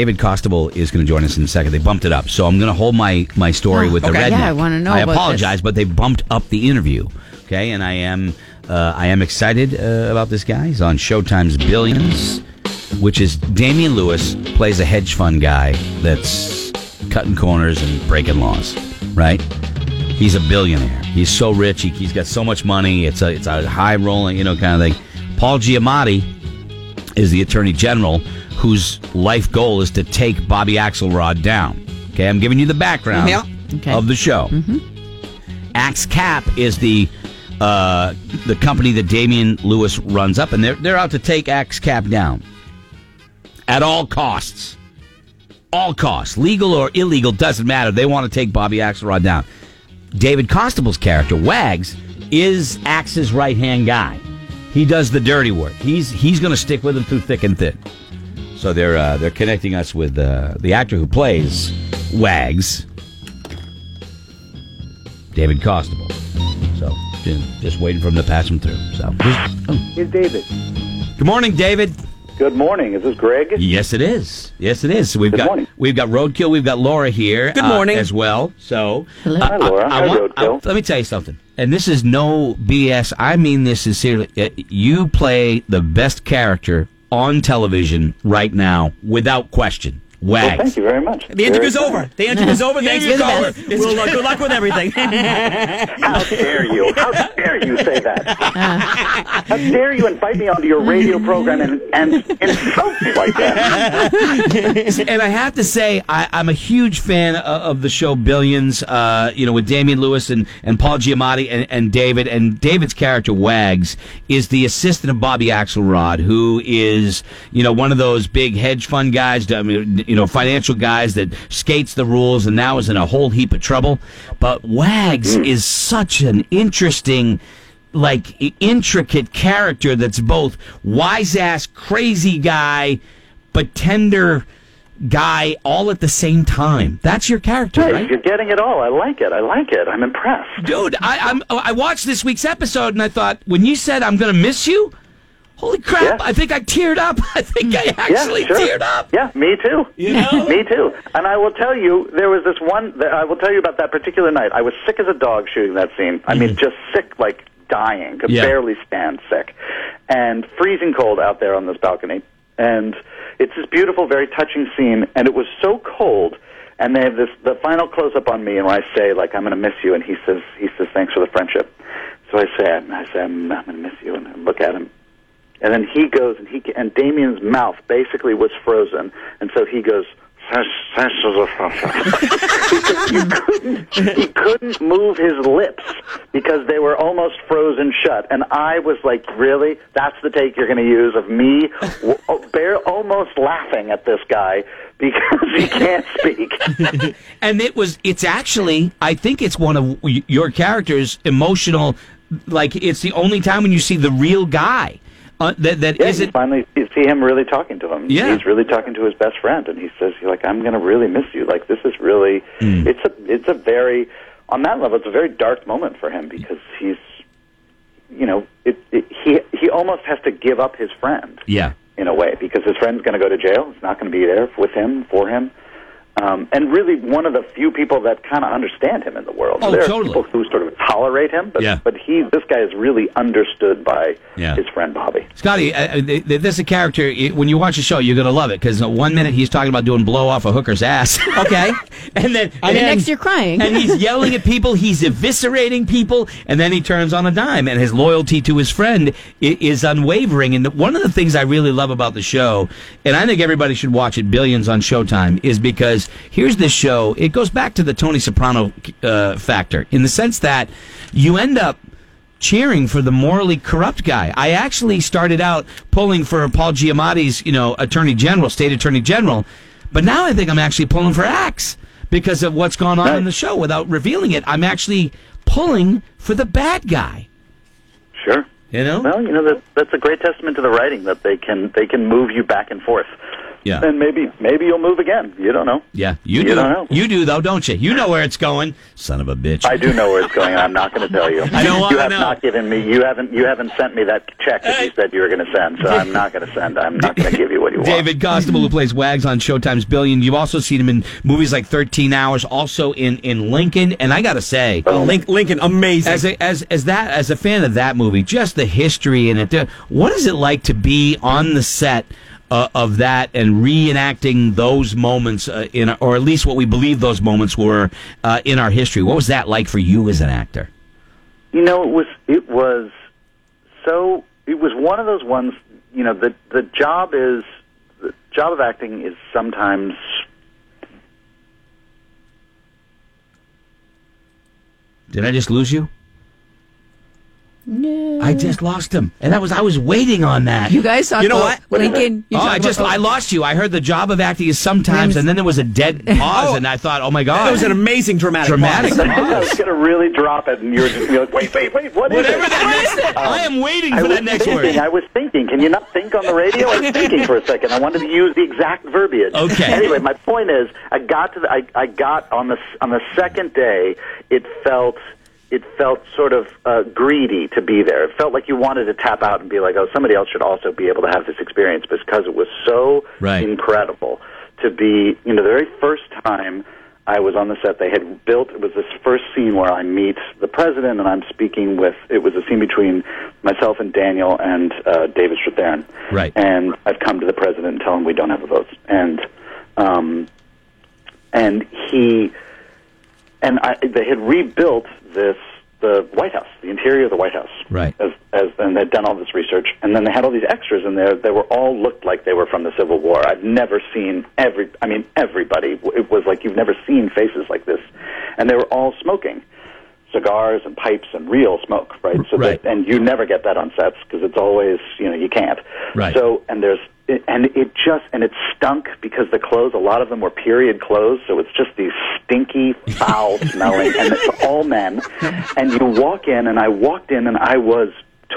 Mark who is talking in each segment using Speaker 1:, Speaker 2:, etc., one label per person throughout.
Speaker 1: David Costabile is going to join us in a second. They bumped it up, so I'm going to hold my my story
Speaker 2: Oh,
Speaker 1: with the
Speaker 2: okay.
Speaker 1: redneck.
Speaker 2: Yeah, I wanna know
Speaker 1: I apologize,
Speaker 2: this.
Speaker 1: but they bumped up the interview. Okay, and I am uh, I am excited uh, about this guy. He's on Showtime's Billions, which is Damian Lewis plays a hedge fund guy that's cutting corners and breaking laws. Right? He's a billionaire. He's so rich. He, he's got so much money. It's a it's a high rolling you know kind of thing. Paul Giamatti is the attorney general whose life goal is to take Bobby Axelrod down. Okay, I'm giving you the background
Speaker 3: Yeah.
Speaker 2: Okay.
Speaker 1: of the show. Axe Cap is the uh, the company that Damian Lewis runs up, and they're they're out to take Axe Cap down at all costs. All costs, legal or illegal, doesn't matter. They want to take Bobby Axelrod down. David Costabile's character, Wags, is Axe's right hand guy. He does the dirty work. He's he's going to stick with him through thick and thin. So they're uh, they're connecting us with uh, the actor who plays Wags, David Costabile. So just, just waiting for him to pass him through. So oh.
Speaker 4: Here's David.
Speaker 1: good morning, David.
Speaker 4: Good morning. Is this Greg?
Speaker 1: Yes, it is. Yes, it is. So we've
Speaker 4: Good
Speaker 1: got
Speaker 4: morning.
Speaker 1: we've got Roadkill. We've got Laura here.
Speaker 3: Good
Speaker 1: uh,
Speaker 3: morning.
Speaker 1: as well. So
Speaker 2: Hello.
Speaker 4: Hi, Laura. Hi,
Speaker 1: want-
Speaker 4: Roadkill.
Speaker 1: let me tell you something. And this is no BS. I mean this sincerely. Uh, You play the best character on television right now, without question.
Speaker 4: Well, thank you very much.
Speaker 3: The interview's
Speaker 4: Very
Speaker 3: over. The interview's over. Thanks
Speaker 2: You're
Speaker 3: for calling.
Speaker 2: best.
Speaker 3: Well, uh, good luck with everything.
Speaker 4: How dare you? How dare you say that? How dare you invite me onto your radio program and, and insult me like that?
Speaker 1: and I have to say, I, I'm a huge fan of, of the show Billions. Uh, you know, with Damian Lewis and, and Paul Giamatti and, and David. And David's character Wags is the assistant of Bobby Axelrod, who is you know one of those big hedge fund guys, I mean, you know, financial guys that skates the rules and now is in a whole heap of trouble. But Wags hmm. is such an interesting like intricate character that's both wise ass crazy guy but tender guy all at the same time that's your character
Speaker 4: Hey,
Speaker 1: right
Speaker 4: you're getting it all. I like it. I like it. I'm impressed.
Speaker 1: dude I, I'm, I watched this week's episode and i thought when you said i'm gonna miss you holy crap
Speaker 4: Yeah.
Speaker 1: i think i teared up i think i actually
Speaker 4: yeah, sure.
Speaker 1: teared up
Speaker 4: Yeah, me too.
Speaker 1: You know?
Speaker 4: me too. And I will tell you, there was this one. that I will tell you about that particular night. I was sick as a dog shooting that scene. I mean, just sick, like dying. Could
Speaker 1: Mm-hmm. Yeah.
Speaker 4: barely stand sick, and freezing cold out there on this balcony. And it's this beautiful, very touching scene. And it was so cold. And they have this the final close up on me, and when I say like I'm going to miss you, and he says he says thanks for the friendship. So I say I say I'm, I'm going to miss you, and I look at him, and then he goes and he and Damian's mouth basically was frozen, and so he goes. he couldn't he couldn't move his lips because they were almost frozen shut, and I was like, "Really? That's the take you're going to use of me, oh, bare almost laughing at this guy because he can't speak."
Speaker 1: and it was it's actually i think it's one of your characters emotional like it's the only time when you see the real guy uh, that that
Speaker 4: Yeah,
Speaker 1: is it
Speaker 4: finally you see him really talking to him.
Speaker 1: Yeah.
Speaker 4: he's really talking to his best friend, and he says, "Like I'm going to really miss you. Like this is really
Speaker 1: Hmm.
Speaker 4: it's a it's a very on that level it's a very dark moment for him because he's you know it, it he he almost has to give up his friend
Speaker 1: yeah
Speaker 4: in a way because his friend's going to go to jail. It's not going to be there with him for him." Um, and really, one of the few people that kind of understand him in the world.
Speaker 1: Oh,
Speaker 4: there
Speaker 1: totally.
Speaker 4: are people who sort of tolerate him, but
Speaker 1: Yeah.
Speaker 4: but he, this guy is really understood by
Speaker 1: Yeah.
Speaker 4: his friend Bobby.
Speaker 1: Scotty, uh, uh, th- th- this is a character. When you watch the show, you're gonna love it because one minute he's talking about doing blow off a hooker's ass,
Speaker 3: okay.
Speaker 1: and then
Speaker 2: And
Speaker 1: then-
Speaker 2: next you're crying.
Speaker 1: and he's yelling at people, he's eviscerating people, and then he turns on a dime, and his loyalty to his friend is unwavering. And one of the things I really love about the show, and I think everybody should watch it, Billions on Showtime, is because here's this show. It goes back to the Tony Soprano uh, factor in the sense that you end up cheering for the morally corrupt guy. I actually started out pulling for Paul Giamatti's, you know, Attorney General, State Attorney General, but now I think I'm actually pulling for Axe because of what's gone on in the show. Without revealing it, I'm actually pulling for the bad guy.
Speaker 4: Sure.
Speaker 1: You know?
Speaker 4: Well, you know that that's a great testament to the writing that they can they can move you back and forth
Speaker 1: Yeah.
Speaker 4: then maybe maybe you'll move again. You don't know.
Speaker 1: Yeah, you,
Speaker 4: You
Speaker 1: do.
Speaker 4: don't know.
Speaker 1: You do though, don't you? You know where it's going, son of a bitch.
Speaker 4: I do know where it's going. and I'm not going to tell you.
Speaker 1: I know,
Speaker 4: You
Speaker 1: I
Speaker 4: have
Speaker 1: know.
Speaker 4: not given me. You haven't. You haven't sent me that check that you said you were going to send. So I'm not going to send. I'm not going to give you what you want.
Speaker 1: David Costabile, who plays Wags on Showtime's Billion. You've also seen him in movies like 13 Hours, also in, in Lincoln. And I got to say, oh.
Speaker 3: Link, Lincoln, amazing.
Speaker 1: as a, as as that as a fan of that movie, just the history in it. What is it like to be on the set uh, of that and reenacting those moments uh, in, or at least what we believe those moments were uh, in our history? What was that like for you as an actor?
Speaker 4: You know, it was it was so it was one of those ones. You know, the the job is the job of acting is sometimes
Speaker 1: Did I just lose you? No. I just lost him, and that was I was waiting on that.
Speaker 2: You guys talk
Speaker 3: You know
Speaker 2: about
Speaker 3: what?
Speaker 2: Lincoln. You
Speaker 1: oh, I just
Speaker 2: about-
Speaker 1: I lost you. I heard the job of acting is sometimes, and then there was a dead pause,
Speaker 3: Oh.
Speaker 1: and I thought, oh my god,
Speaker 3: that was an amazing dramatic
Speaker 1: dramatic
Speaker 3: pause.
Speaker 4: I was going to really drop it, and you were just gonna be like, wait, wait, wait, what is
Speaker 1: Whatever
Speaker 4: it?
Speaker 1: that next, I am um, waiting
Speaker 4: I
Speaker 1: for
Speaker 4: was
Speaker 1: that next
Speaker 4: thinking.
Speaker 1: word.
Speaker 4: I was thinking. Can you not think on the radio? I was thinking for a second. I wanted to use the exact verbiage.
Speaker 1: Okay.
Speaker 4: Anyway, my point is, I got to the. I, I got on the on the second day. It felt. It felt sort of uh, greedy to be there. It felt like you wanted to tap out and be like, "Oh, somebody else should also be able to have this experience," because it was so
Speaker 1: Right.
Speaker 4: incredible to be. You know, the very first time I was on the set, they had built. It was this first scene where I meet the president, and I'm speaking with. It was a scene between myself and Daniel and uh, David Strathairn.
Speaker 1: Right.
Speaker 4: And I've come to the president and tell him we don't have a vote, and um, and he and I, they had rebuilt this the White House, the interior of the White House,
Speaker 1: Right.
Speaker 4: As, as and they'd done all this research, and then they had all these extras in there. They were all looked like they were from the Civil War. I've never seen every. I mean, everybody. It was like you've never seen faces like this, and they were all smoking cigars and pipes and real smoke, right? So
Speaker 1: Right.
Speaker 4: That, and you never get that on sets because it's always you know you can't.
Speaker 1: Right.
Speaker 4: So and there's and it just and it stunk because the clothes a lot of them were period clothes so it's just these stinky foul smelling and it's all men. And you walk in and I walked in and I was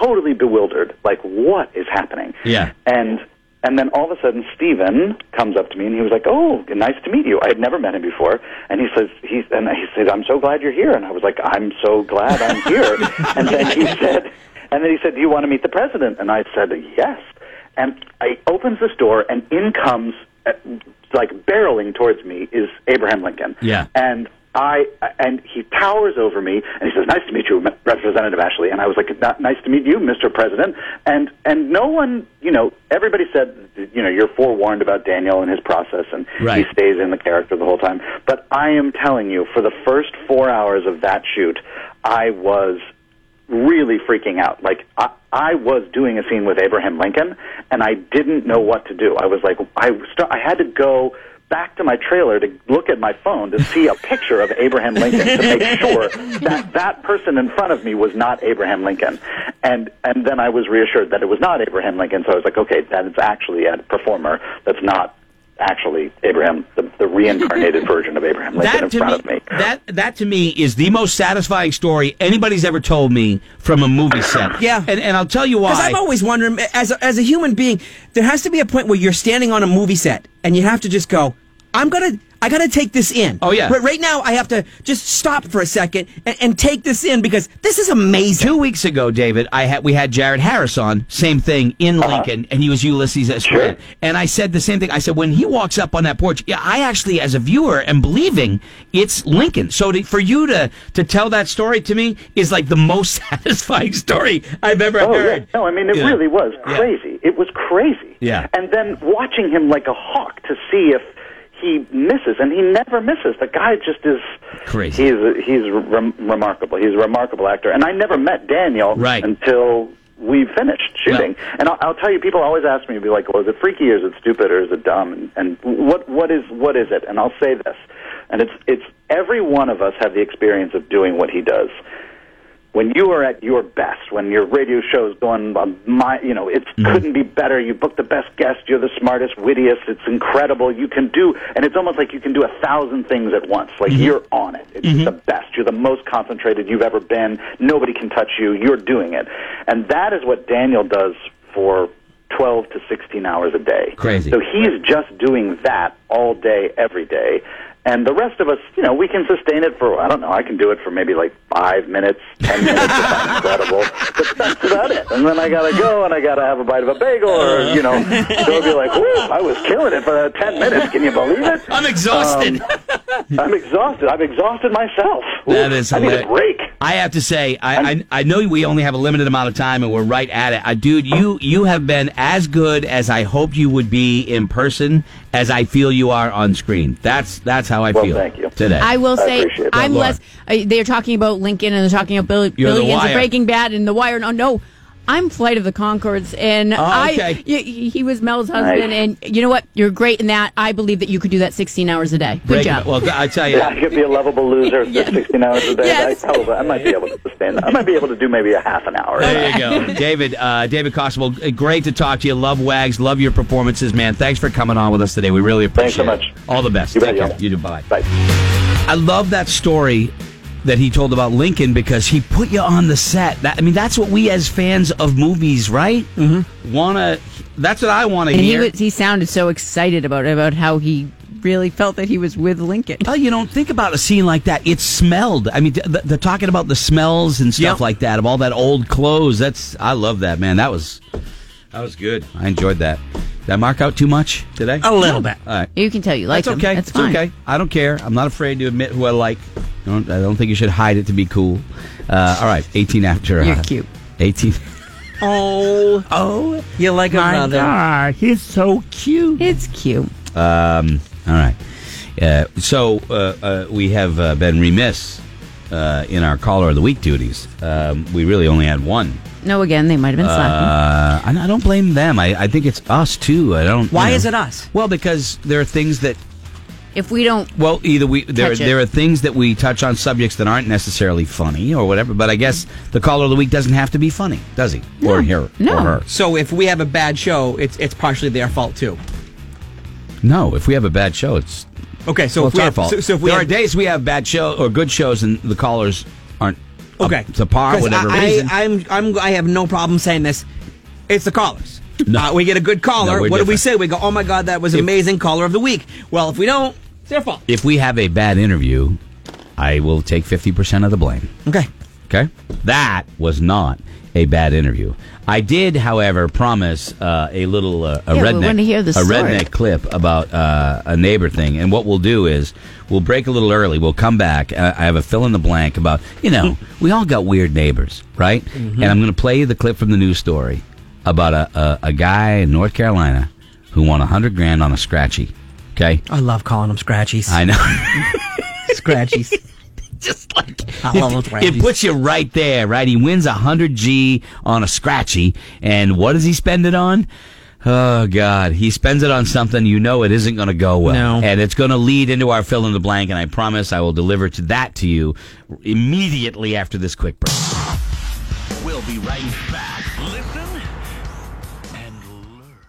Speaker 4: totally bewildered like what is happening?
Speaker 1: Yeah.
Speaker 4: and and then all of a sudden Steven comes up to me and he was like oh nice to meet you. I had never met him before and he says he's and he said I'm so glad you're here. And I was like I'm so glad I'm here. And then he said and then he said do you want to meet the president? And I said yes and I opens this door, and in comes, uh, like barreling towards me, is Abraham Lincoln.
Speaker 1: Yeah.
Speaker 4: And I and he towers over me, and he says, "Nice to meet you, Representative Ashley." And I was like, "N- "Nice to meet you, Mr. President." And and no one, you know, everybody said, you know, you're forewarned about Daniel and his process, and
Speaker 1: Right.
Speaker 4: he stays in the character the whole time. But I am telling you, for the first four hours of that shoot, I was really freaking out. Like I, I was doing a scene with Abraham Lincoln, and I didn't know what to do. I was like, I st- I had to go back to my trailer to look at my phone to see a picture of Abraham Lincoln to make sure that that person in front of me was not Abraham Lincoln. And and then I was reassured that it was not Abraham Lincoln. So I was like, okay, that is actually a performer that's not actually Abraham, the, the reincarnated version of Abraham Lincoln
Speaker 1: that
Speaker 4: in front
Speaker 1: me,
Speaker 4: of me.
Speaker 1: that that to me is the most satisfying story anybody's ever told me from a movie set.
Speaker 3: Yeah.
Speaker 1: and and I'll tell you why.
Speaker 3: Because I'm always wondering, as a, as a human being, there has to be a point where you're standing on a movie set and you have to just go, I'm gonna, I gotta take this in.
Speaker 1: Oh, yeah.
Speaker 3: But right now, I have to just stop for a second and, and take this in because this is amazing.
Speaker 1: Two weeks ago, David, I had we had Jared Harris on, same thing in uh-huh. Lincoln, and he was Ulysses S. Grant. And I said the same thing. I said when he walks up on that porch, yeah, I actually, as a viewer, am believing it's Lincoln. So to, for you to to tell that story to me is like the most satisfying story I've ever
Speaker 4: Oh
Speaker 1: heard.
Speaker 4: yeah, no, I mean it
Speaker 1: Yeah.
Speaker 4: really was
Speaker 1: Yeah.
Speaker 4: crazy. It was crazy.
Speaker 1: Yeah.
Speaker 4: and then watching him like a hawk to see if he misses, and he never misses. The guy just is
Speaker 1: Crazy.
Speaker 4: He's he's rem- remarkable. He's a remarkable actor, and I never met Daniel
Speaker 1: Right.
Speaker 4: until we finished shooting. and I'll, I'll tell you, people always ask me, be like, "Well, is it freaky or is it stupid or is it dumb?" And, and what what is what is it? And I'll say this, and it's it's every one of us have the experience of doing what he does when you are at your best, when your radio show is going on my, you know, it mm-hmm. couldn't be better. You book the best guest. You're the smartest, wittiest. It's incredible. You can do, and it's almost like you can do a thousand things at once. Like mm-hmm. you're on it. It's mm-hmm. the best. You're the most concentrated you've ever been. Nobody can touch you. You're doing it, and that is what Daniel does for 12 to 16 hours a day.
Speaker 1: Crazy.
Speaker 4: So he's just doing that all day, every day. And the rest of us, you know, we can sustain it for, I don't know, I can do it for maybe like five minutes, ten minutes if I'm incredible. But that's about it. And then I gotta go and I gotta have a bite of a bagel or, you know, they'll be like, whoo, I was killing it for 10 minutes. Can you believe it?
Speaker 1: I'm exhausted.
Speaker 4: Um, I'm exhausted. I've exhausted myself.
Speaker 1: That is
Speaker 4: I need a break.
Speaker 1: I have to say, I, I I know we only have a limited amount of time, and we're right at it. Uh, dude, you you have been as good as I hoped you would be in person, as I feel you are on screen. That's that's how I
Speaker 4: Well,
Speaker 1: feel
Speaker 4: thank you.
Speaker 1: today.
Speaker 2: I will say
Speaker 4: appreciate that,
Speaker 2: I'm less. Uh, they're talking about Lincoln and they're talking about Bill,
Speaker 1: You're the
Speaker 2: Billions of Breaking Bad and The Wire. No, no, I'm Flight of the Conchords, and
Speaker 1: Oh,
Speaker 2: I
Speaker 1: okay.
Speaker 2: y- y- he was Mel's husband,
Speaker 4: Nice.
Speaker 2: and you know what? You're great in that. I believe that you could do that 16 hours a day. Good
Speaker 1: Break-
Speaker 2: job.
Speaker 1: Well, I tell you,
Speaker 4: Yeah, I could be a lovable loser for
Speaker 2: Yes.
Speaker 4: 16 hours a day.
Speaker 2: Yes.
Speaker 4: I, probably, I might be able to sustain that. I might be able to do maybe a half an hour.
Speaker 1: There you go, David. Uh, David Costabile, uh, great to talk to you. Love Wags. Love your performances, man. Thanks for coming on with us today. We really appreciate. It.
Speaker 4: Thanks so much.
Speaker 1: it. All the best.
Speaker 4: You
Speaker 1: Take
Speaker 4: bet,
Speaker 1: care. You do. Bye.
Speaker 4: Bye.
Speaker 1: I love that story that he told about Lincoln because he put you on the set. That, I mean, that's what we as fans of movies, right? Mm-hmm. Wanna. That's what I want to
Speaker 2: and he
Speaker 1: hear.
Speaker 2: was, he sounded so excited about about how he really felt that he was with Lincoln.
Speaker 1: Oh, you don't think about a scene like that. It smelled. I mean, th- th- they're talking about the smells and stuff
Speaker 3: Yep.
Speaker 1: like that of all that old clothes. That's I love that man. That was that was good. I enjoyed that. Did I mark out too much today?
Speaker 3: A little bit.
Speaker 1: All right.
Speaker 2: You can tell you like
Speaker 1: That's
Speaker 2: him.
Speaker 1: okay.
Speaker 2: That's
Speaker 1: it's
Speaker 2: fine.
Speaker 1: okay. I don't care. I'm not afraid to admit who I like. I don't, I don't think you should hide it to be cool. Uh, all right, 18 after.
Speaker 2: You're
Speaker 1: uh,
Speaker 2: cute.
Speaker 1: 18.
Speaker 3: Oh,
Speaker 1: Oh,
Speaker 3: you like a brother.
Speaker 1: God, he's so cute.
Speaker 2: It's cute.
Speaker 1: Um, all right. Uh, so uh, uh, we have uh, been remiss uh, in our caller of the week duties. Um, we really only had one.
Speaker 2: No, again, they might have been slacking.
Speaker 1: Uh, I don't blame them. I, I think it's us too. I don't.
Speaker 3: Why
Speaker 1: you know.
Speaker 3: is it us?
Speaker 1: Well, because there are things that.
Speaker 2: If we don't,
Speaker 1: Well, either we there there are things that we touch on subjects that aren't necessarily funny or whatever. But I guess the caller of the week doesn't have to be funny, does he? Or her?
Speaker 2: No.
Speaker 1: Or her?
Speaker 3: So if we have a bad show, it's it's partially their fault too.
Speaker 1: No. If we have a bad show, it's
Speaker 3: Okay, so
Speaker 1: well,
Speaker 3: if
Speaker 1: it's
Speaker 3: we
Speaker 1: our
Speaker 3: have,
Speaker 1: fault.
Speaker 3: So, so if we
Speaker 1: there
Speaker 3: have,
Speaker 1: are days we have bad show or good shows and the callers aren't
Speaker 3: okay
Speaker 1: to par,
Speaker 3: 'Cause
Speaker 1: whatever
Speaker 3: I,
Speaker 1: reason.
Speaker 3: I, I'm I'm I have no problem saying this. It's the callers.
Speaker 1: No.
Speaker 3: Uh, we get a good caller.
Speaker 1: No, we're
Speaker 3: what do we say? We go, "Oh my god, that was an amazing caller of the week." Well, if we don't, it's their fault.
Speaker 1: if we have a bad interview, I will take fifty percent of the blame.
Speaker 3: Okay.
Speaker 1: Okay, that was not a bad interview. I did, however, promise uh, a little uh, a
Speaker 2: Yeah, we
Speaker 1: redneck
Speaker 2: wanna hear the
Speaker 1: a
Speaker 2: story.
Speaker 1: redneck clip about uh, a neighbor thing. And what we'll do is we'll break a little early. We'll come back. Uh, I have a fill in the blank about you know we all got weird neighbors, right?
Speaker 2: Mm-hmm.
Speaker 1: And I'm going to play you the clip from the news story about a, a, a guy in North Carolina who won a hundred grand on a scratchy. Okay,
Speaker 3: I love calling them scratchies.
Speaker 1: I know.
Speaker 3: scratchies.
Speaker 1: just like
Speaker 3: I love those
Speaker 1: it,
Speaker 3: scratchies.
Speaker 1: it puts you right there, right? He wins a hundred G on a scratchy, and what does he spend it on? Oh God, he spends it on something you know it isn't going to go well,
Speaker 3: No.
Speaker 1: and it's going to lead into our fill in the blank. And I promise I will deliver to that to you immediately after this quick break.
Speaker 5: We'll be right back. Listen